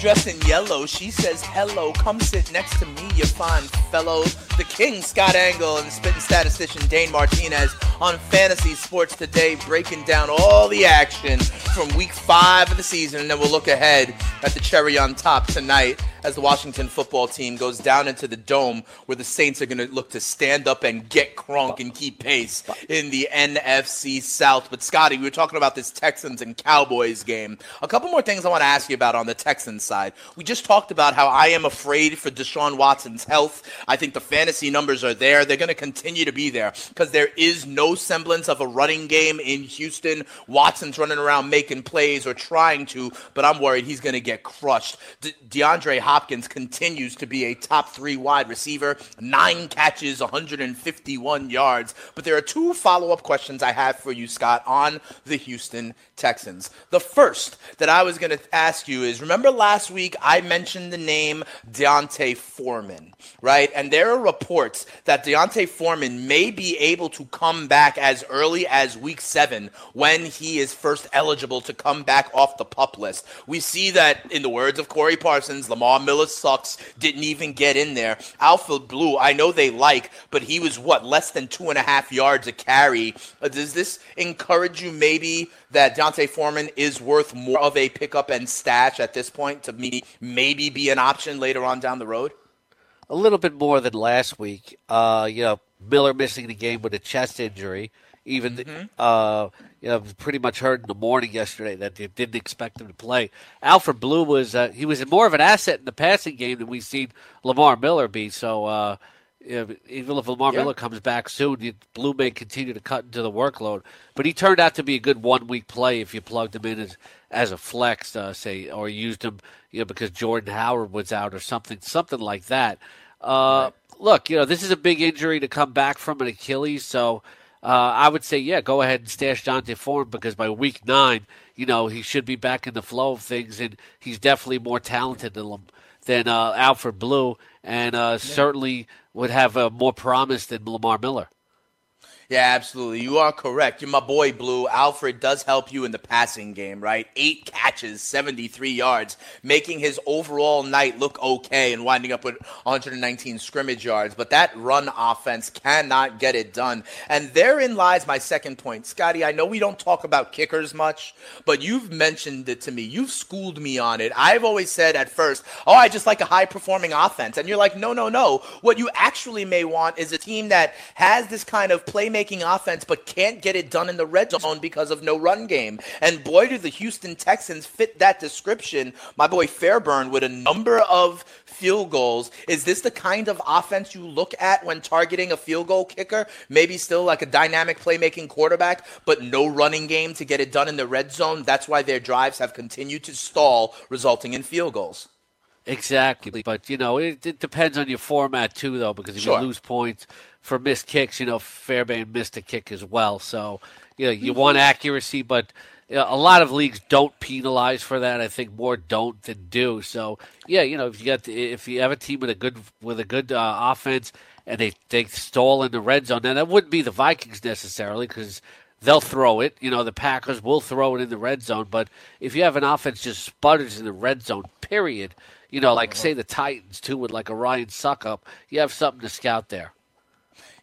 Dressed in yellow. She says, Hello, come sit next to me, you fine fellow. The King, Scott Engel, and the spitting statistician Dane Martinez on Fantasy Sports Today, breaking down all the action from week five of the season. And then we'll look ahead at the cherry on top tonight as the Washington football team goes down into the dome where the Saints are going to look to stand up and get crunk and keep pace in the NFC South. But Scotty, we were talking about this Texans and Cowboys game. A couple more things I want to ask you about on the Texans side. We just talked about how I am afraid for Deshaun Watson's health. I think the fantasy numbers are there. They're going to continue to be there because there is no semblance of a running game in Houston. Watson's running around making plays or trying to, but I'm worried he's going to get crushed. De- DeAndre Hopkins continues to be a top three wide receiver, nine catches, 151 yards. But there are two follow up questions I have for you, Scott, on the Houston Texans. The first that I was going to ask you is remember last week I mentioned the name D'Onta Foreman, right? And there are reports that D'Onta Foreman may be able to come back as early as week seven when he is first eligible to come back off the pup list. We see that, in the words of Corey Parsons, Lamar Miller sucks, didn't even get in there. Alfred Blue, I know they like, but he was what, less than two and a half yards a carry. Uh, does this encourage you maybe that D'Onta Foreman is worth more of a pickup and stash at this point to me maybe be an option later on down the road?
A little bit more than last week. Uh, you know, Miller missing the game with a chest injury. Even mm-hmm. uh, you know, pretty much heard in the morning yesterday that they didn't expect him to play. Alfred Blue was uh, he was more of an asset in the passing game than we've seen Lamar Miller be. So uh, even if Lamar yeah. Miller comes back soon, Blue may continue to cut into the workload. But he turned out to be a good one week play if you plugged him in as as a flex, uh, say, or used him, you know, because Jordan Howard was out or something, something like that. Uh, right. Look, you know, this is a big injury to come back from an Achilles, so uh, I would say, yeah, go ahead and stash D'Onta Foreman because by week nine, you know, he should be back in the flow of things, and he's definitely more talented than than uh, Alfred Blue, and uh, yeah. certainly would have uh, more promise than Lamar Miller.
Yeah, absolutely. You are correct. You're my boy, Blue. Alfred does help you in the passing game, right? Eight catches, 73 yards, making his overall night look okay and winding up with 119 scrimmage yards. But that run offense cannot get it done. And therein lies my second point. Scotty, I know we don't talk about kickers much, but you've mentioned it to me. You've schooled me on it. I've always said at first, oh, I just like a high performing offense. And you're like, no, no, no. What you actually may want is a team that has this kind of playmaking playmaking offense, but can't get it done in the red zone because of no run game. And boy, do the Houston Texans fit that description. My boy Fairbairn with a number of field goals. Is this the kind of offense you look at when targeting a field goal kicker? Maybe still like a dynamic playmaking quarterback, but no running game to get it done in the red zone. That's why their drives have continued to stall, resulting in field goals.
Exactly, but you know it, it, depends on your format too, though, because if sure. you lose points, for missed kicks. You know, Fairbairn missed a kick as well. So, you know, you want accuracy, but you know, a lot of leagues don't penalize for that. I think more don't than do. So, yeah, you know, if you got if you have a team with a good with a good uh, offense and they they stall in the red zone, then that wouldn't be the Vikings necessarily because they'll throw it. You know, the Packers will throw it in the red zone. But if you have an offense just sputters in the red zone, period. You know, like say the Titans too, with like a Ryan Succop, you have something to scout there.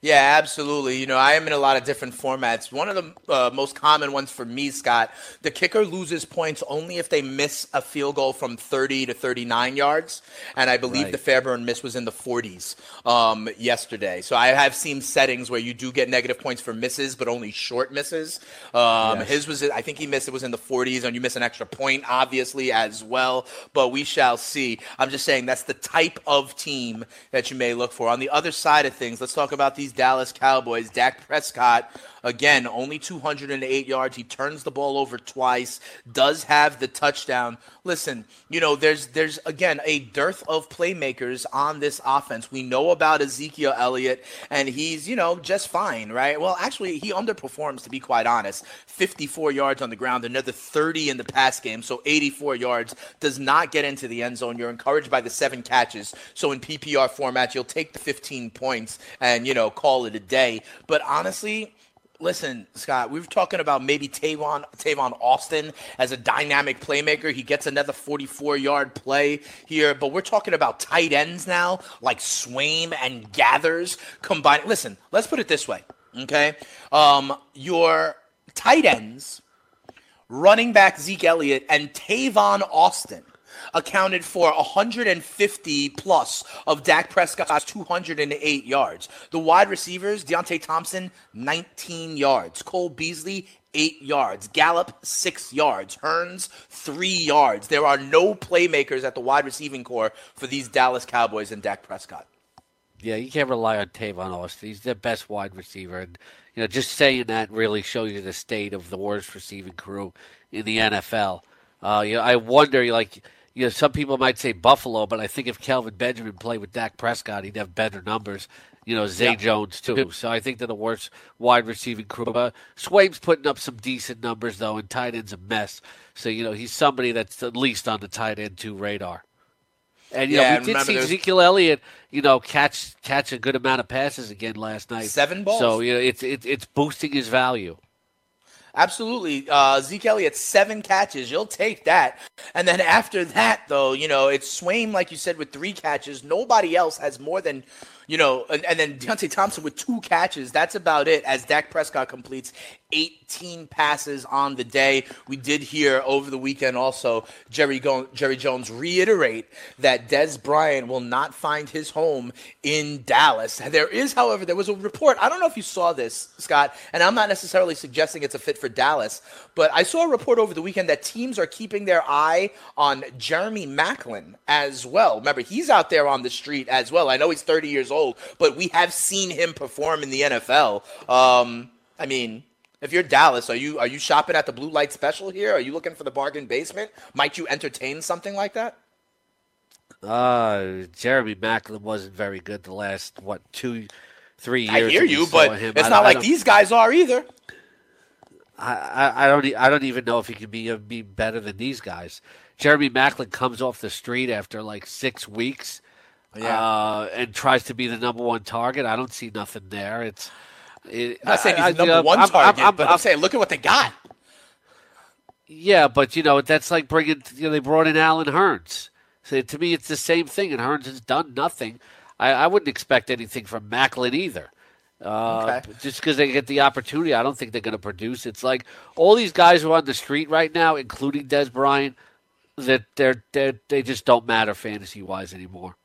Yeah, absolutely. You know, I am in a lot of different formats. One of the uh, most common ones for me, Scott, the kicker loses points only if they miss a field goal from 30 to 39 yards. And I believe right. the Fairbairn miss was in the 40s um, yesterday. So I have seen settings where you do get negative points for misses, but only short misses. Um, yes. His was, I think he missed, it was in the 40s, and you miss an extra point, obviously, as well. But we shall see. I'm just saying that's the type of team that you may look for. On the other side of things, let's talk about these Dallas Cowboys. Dak Prescott Again, only 208 yards. He turns the ball over twice, does have the touchdown. Listen, you know, there's there's again a dearth of playmakers on this offense. We know about Ezekiel Elliott, and he's, you know, just fine, right? Well, actually, he underperforms to be quite honest. 54 yards on the ground, another 30 in the pass game, so 84 yards does not get into the end zone. You're encouraged by the seven catches. So in PPR format, you'll take the 15 points and, you know, call it a day. But honestly, Listen, Scott, we were talking about maybe Tavon Tavon Austin as a dynamic playmaker. He gets another 44 yard play here, but we're talking about tight ends now, like Swaim and Gathers combined. Listen, let's put it this way, okay? Um, your tight ends, running back Zeke Elliott, and Tavon Austin accounted for 150 plus of Dak Prescott's 208 yards. The wide receivers, Deonte Thompson, 19 yards. Cole Beasley, eight yards. Gallup, six yards. Hurns, three yards. There are no playmakers at the wide receiving core for these Dallas Cowboys and Dak Prescott.
Yeah, you can't rely on Tavon Austin. He's the best wide receiver, and you know, just saying that really shows you the state of the worst receiving crew in the NFL. Uh, you know, I wonder, like, you know, some people might say Buffalo, but I think if Kelvin Benjamin played with Dak Prescott, he'd have better numbers. You know, Zay
Yeah.
Jones too. So I think they're the worst wide receiving crew. Uh, Swaim's putting up some decent numbers though, and tight end's a mess. So you know, he's somebody that's at least on the tight end two radar. And you
Yeah,
know, we did see
there's-
Ezekiel Elliott, you know, catch catch a good amount of passes again last night.
Seven balls.
So you know, it's it's it's boosting his value.
Absolutely. Uh, Zeke Elliott, seven catches. You'll take that. And then after that, though, you know, it's Swaim, like you said, with three catches. Nobody else has more than, you know, and, and then Deonte Thompson with two catches. That's about it as Dak Prescott completes 18 passes on the day. We did hear over the weekend also Jerry, Go- Jerry Jones reiterate that Dez Bryant will not find his home in Dallas. There is, however, there was a report. I don't know if you saw this, Scott, and I'm not necessarily suggesting it's a fit for Dallas, but I saw a report over the weekend that teams are keeping their eye on Jeremy Maclin as well. Remember, he's out there on the street as well. I know he's 30 years old, but we have seen him perform in the NFL. Um, I mean, if you're Dallas, are you are you shopping at the blue light special here? Are you looking for the bargain basement? Might you entertain something like that?
Uh, Jeremy Maclin wasn't very good the last what two, three years. I hear
you, but
him.
it's
I-
not
I
like
don't-
these guys are either.
I, I, I don't e- I don't even know if he can be uh, be better than these guys. Jeremy Maclin comes off the street after like six weeks,
Yeah.
uh, and tries to be the number one target. I don't see nothing there. It's it,
I'm not saying he's
I-
the number
you know,
one
I'm-
target,
I'm-
but I'm,
I'm-
saying look at what they got.
Yeah, but you know that's like bringing. You know, they brought in Allen Hurns. So to me, it's the same thing, and Hearns has done nothing. I, I wouldn't expect anything from Maclin either. Uh,
Okay.
Just because they get the opportunity, I don't think they're going to produce. It's like all these guys who are on the street right now, including Dez Bryant, that they're, they're they just don't matter fantasy wise anymore.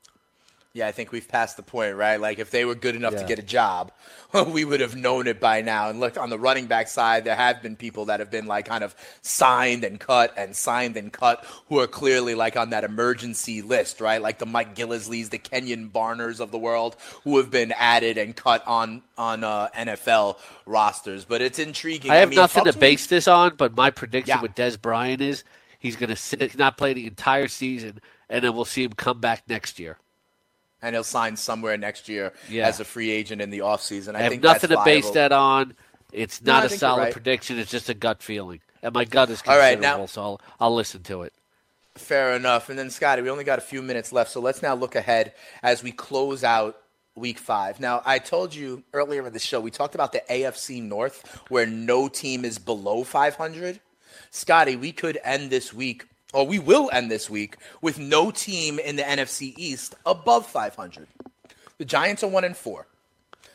Yeah, I think we've passed the point, right? Like if they were good enough to get a job, we would have known it by now. And look, on the running back side, there have been people that have been like kind of signed and cut and signed and cut who are clearly like on that emergency list, right? Like the Mike Gillislees, the Kenyon Barners of the world who have been added and cut on on uh, NFL rosters. But it's intriguing.
I have
mean,
nothing to base this on, but my prediction
Yeah.
with Dez Bryant is he's going to sit, not play the entire season, and then we'll see him come back next year.
And he'll sign somewhere next year
Yeah.
as a free agent in the offseason. I,
I have
think
nothing to base that on. It's not
I
a solid
right.
prediction. It's just a gut feeling, and my gut is
All right,
considerable,
now-
so I'll, I'll listen to it.
Fair enough. And then, Scotty, we only got a few minutes left, so let's now look ahead as we close out week five. Now, I told you earlier in the show, we talked about the AFC North, where no team is below 500. Scotty, we could end this week, or we will end this week, with no team in the NFC East above 500. The Giants are one and four.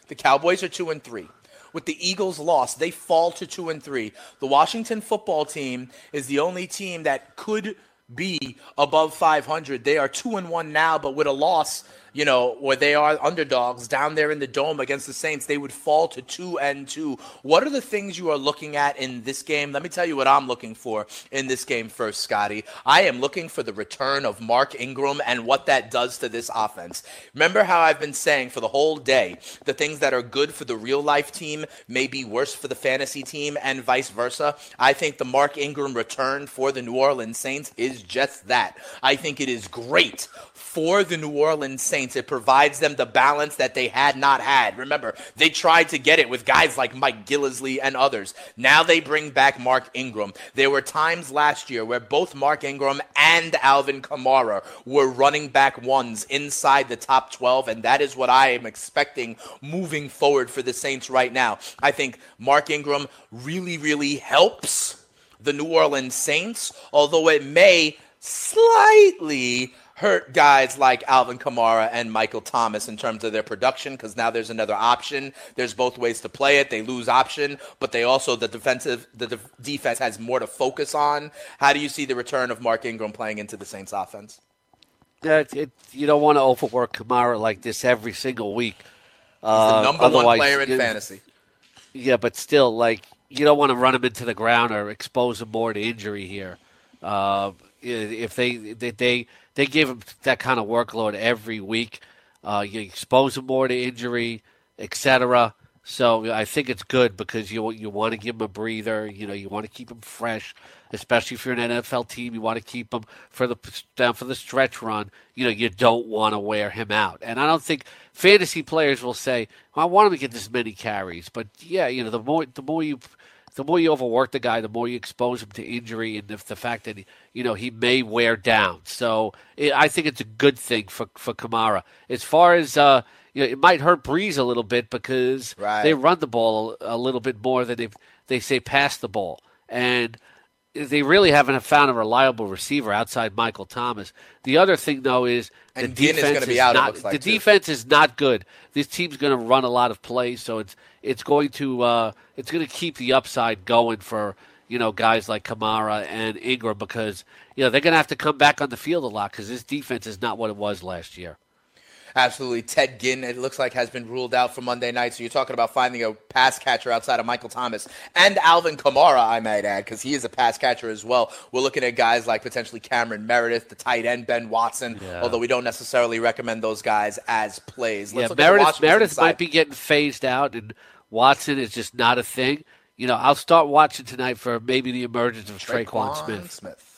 The Cowboys are two and three. With the Eagles lost, they fall to two and three. The Washington football team is the only team that could be above 500. They are two and one now, but with a loss, you know, where they are underdogs down there in the dome against the Saints, they would fall to two and two. What are the things you are looking at in this game? Let me tell you what I'm looking for in this game first, Scotty. I am looking for the return of Mark Ingram and what that does to this offense. Remember how I've been saying for the whole day, the things that are good for the real life team may be worse for the fantasy team and vice versa. I think the Mark Ingram return for the New Orleans Saints is just that. I think it is great for the New Orleans Saints. It provides them the balance that they had not had. Remember, they tried to get it with guys like Mike Gillislee and others. Now they bring back Mark Ingram. There were times last year where both Mark Ingram and Alvin Kamara were running back ones inside the top 12, and that is what I am expecting moving forward for the Saints right now. I think Mark Ingram really, really helps the New Orleans Saints, although it may slightly hurt guys like Alvin Kamara and Michael Thomas in terms of their production because now there's another option. There's both ways to play it. They lose option, but they also the defensive the def- defense has more to focus on. How do you see the return of Mark Ingram playing into the Saints offense?
Yeah, it, it, you don't want to overwork Kamara like this every single week.
The
Uh,
number one player in
you-
fantasy.
Yeah, but still, like you don't want to run him into the ground or expose him more to injury here. Uh, if they they they, give him that kind of workload every week, Uh, you expose him more to injury, etc. So I think it's good because you you want to give him a breather. You know, you want to keep him fresh, especially if you're an NFL team. You want to keep him for the down for the stretch run. You know, you don't want to wear him out. And I don't think fantasy players will say, well, "I want him to get this many carries." But yeah, you know, the more the more you the more you overwork the guy, the more you expose him to injury, and if the fact that you know he may wear down. So it, I think it's a good thing for for Kamara. As far as uh, you know, it might hurt Brees a little bit because
right.
they run the ball a, a little bit more than they they say pass the ball, and they really haven't found a reliable receiver outside Michael Thomas. The other thing though is
and
the defense
is, is out,
not
like
the
too.
defense is not good. This team's going to run a lot of plays, so it's it's going to uh, it's going to keep the upside going for you know guys like Kamara and Ingram because you know they're going to have to come back on the field a lot because this defense is not what it was last year.
Absolutely. Ted Ginn, it looks like, has been ruled out for Monday night. So you're talking about finding a pass catcher outside of Michael Thomas and Alvin Kamara, I might add, because he is a pass catcher as well. We're looking at guys like potentially Cameron Meredith, the tight end Ben Watson,
Yeah.
although we don't necessarily recommend those guys as plays. Let's
yeah,
look at the
Meredith Meredith might be getting phased out, and Watson is just not a thing. You know, I'll start watching tonight for maybe the emergence of Tre'Quan, Smith.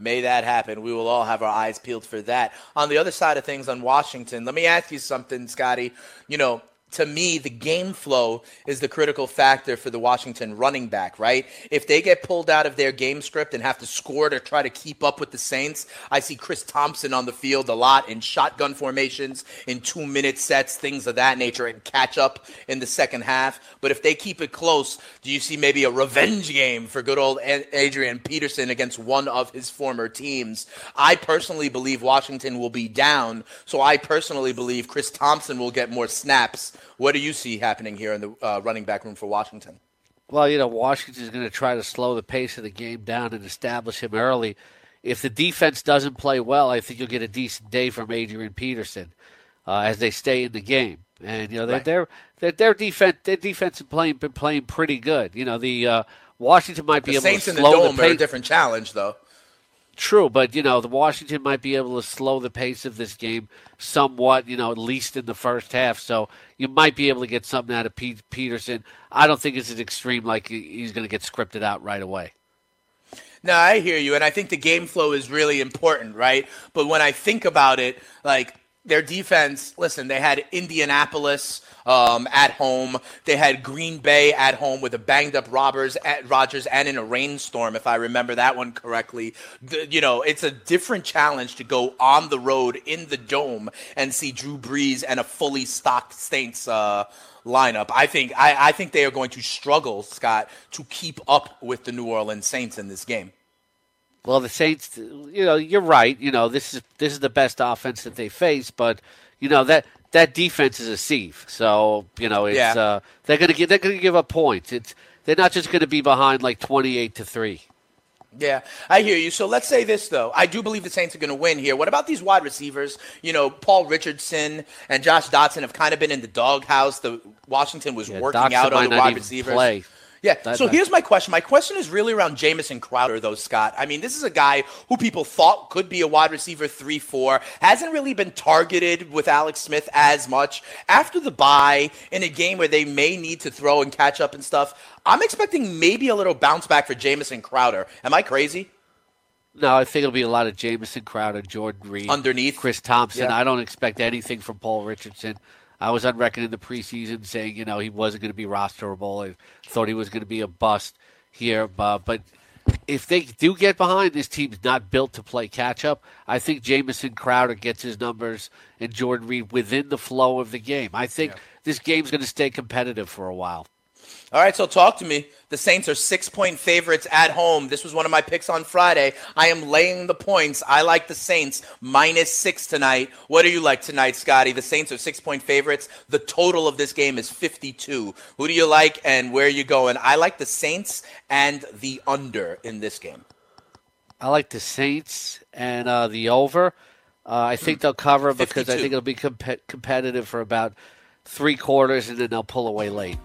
May that happen. We will all have our eyes peeled for that. On the other side of things, on Washington, let me ask you something, Scotty. You know, to me, the game flow is the critical factor for the Washington running back, right? If they get pulled out of their game script and have to score to try to keep up with the Saints, I see Chris Thompson on the field a lot in shotgun formations, in two minute sets, things of that nature, and catch up in the second half. But if they keep it close, do you see maybe a revenge game for good old Adrian Peterson against one of his former teams? I personally believe Washington will be down, so I personally believe Chris Thompson will get more snaps. What do you see happening here in the uh, running back room for Washington?
Well, you know, Washington's going to try to slow the pace of the game down and establish him early. If the defense doesn't play well, I think you'll get a decent day from Adrian Peterson uh, as they stay in the game. And you know,
Right.
their their their defense their defense has playing been playing pretty good. You know, the uh, Washington might be
The
able
Saints
to
in the
slow
dome
the
are a different challenge, though.
True, but you know, the Washington might be able to slow the pace of this game somewhat. You know, at least in the first half. So you might be able to get something out of Pete Peterson. I don't think it's an extreme like he's going to get scripted out right away.
No, I hear you, and I think the game flow is really important, right? But when I think about it, like their defense, listen, they had Indianapolis um, at home, they had Green Bay at home with a banged up Robbers at Rogers and in a rainstorm, if I remember that one correctly. The, you know, it's a different challenge to go on the road in the dome and see Drew Brees and a fully stocked Saints. Uh, lineup. I think I, I think they are going to struggle, Scott, to keep up with the New Orleans Saints in this game.
Well, the Saints, you know, you're right. You know, this is this is the best offense that they face, but you know that that defense is a sieve. So you know, it's
Yeah.
uh, they're gonna give they're gonna give up points. It's they're not just gonna be behind like twenty eight to three.
Yeah, I hear you. So let's say this though. I do believe the Saints are going to win here. What about these wide receivers? You know, Paul Richardson and Josh Doctson have kind of been in the doghouse. The Washington was
Yeah,
working
Doctson
out on the wide receivers.
play.
Yeah.
That-
so
that-
here's my question. My question is really around Jamison Crowder, though, Scott. I mean, this is a guy who people thought could be a wide receiver three, four. Hasn't really been targeted with Alex Smith as much. After the bye, in a game where they may need to throw and catch up and stuff, I'm expecting maybe a little bounce back for Jamison Crowder. Am I crazy?
No, I think it'll be a lot of Jamison Crowder, Jordan Reed,
Underneath?
Chris Thompson.
Yeah.
I don't expect anything from Paul Richardson. I was on record in the preseason saying, you know, he wasn't going to be rosterable. I thought he was going to be a bust here, but, but if they do get behind, this team's not built to play catch up. I think Jamison Crowder gets his numbers and Jordan Reed within the flow of the game. I think this game's going to stay competitive for a while.
All right, so talk to me. The Saints are six point favorites at home. This was one of my picks on Friday. I am laying the points. I like the Saints minus six tonight. What do you like tonight, Scotty? The Saints are six point favorites. The total of this game is 52. Who do you like and where are you going? I like the Saints and the under in this game.
I like the Saints and uh, the over. Uh, I think they'll cover because I think it'll be comp- competitive for about three quarters, and then they'll pull away late.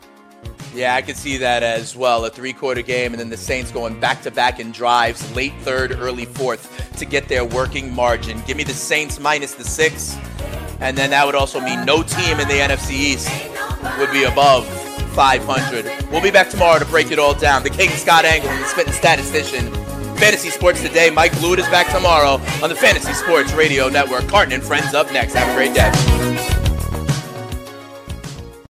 Yeah, I could see that as well. A three quarter game, and then the Saints going back to back in drives, late third, early fourth, to get their working margin. Give me the Saints minus the six. and then that would also mean no team in the NFC East would be above 500. We'll be back tomorrow to break it all down. The King Scott Engel, the Spitting Statistician. Fantasy Sports Today. Mike Blewett is back tomorrow on the Fantasy Sports Radio Network. Carton and Friends up next. Have a great day.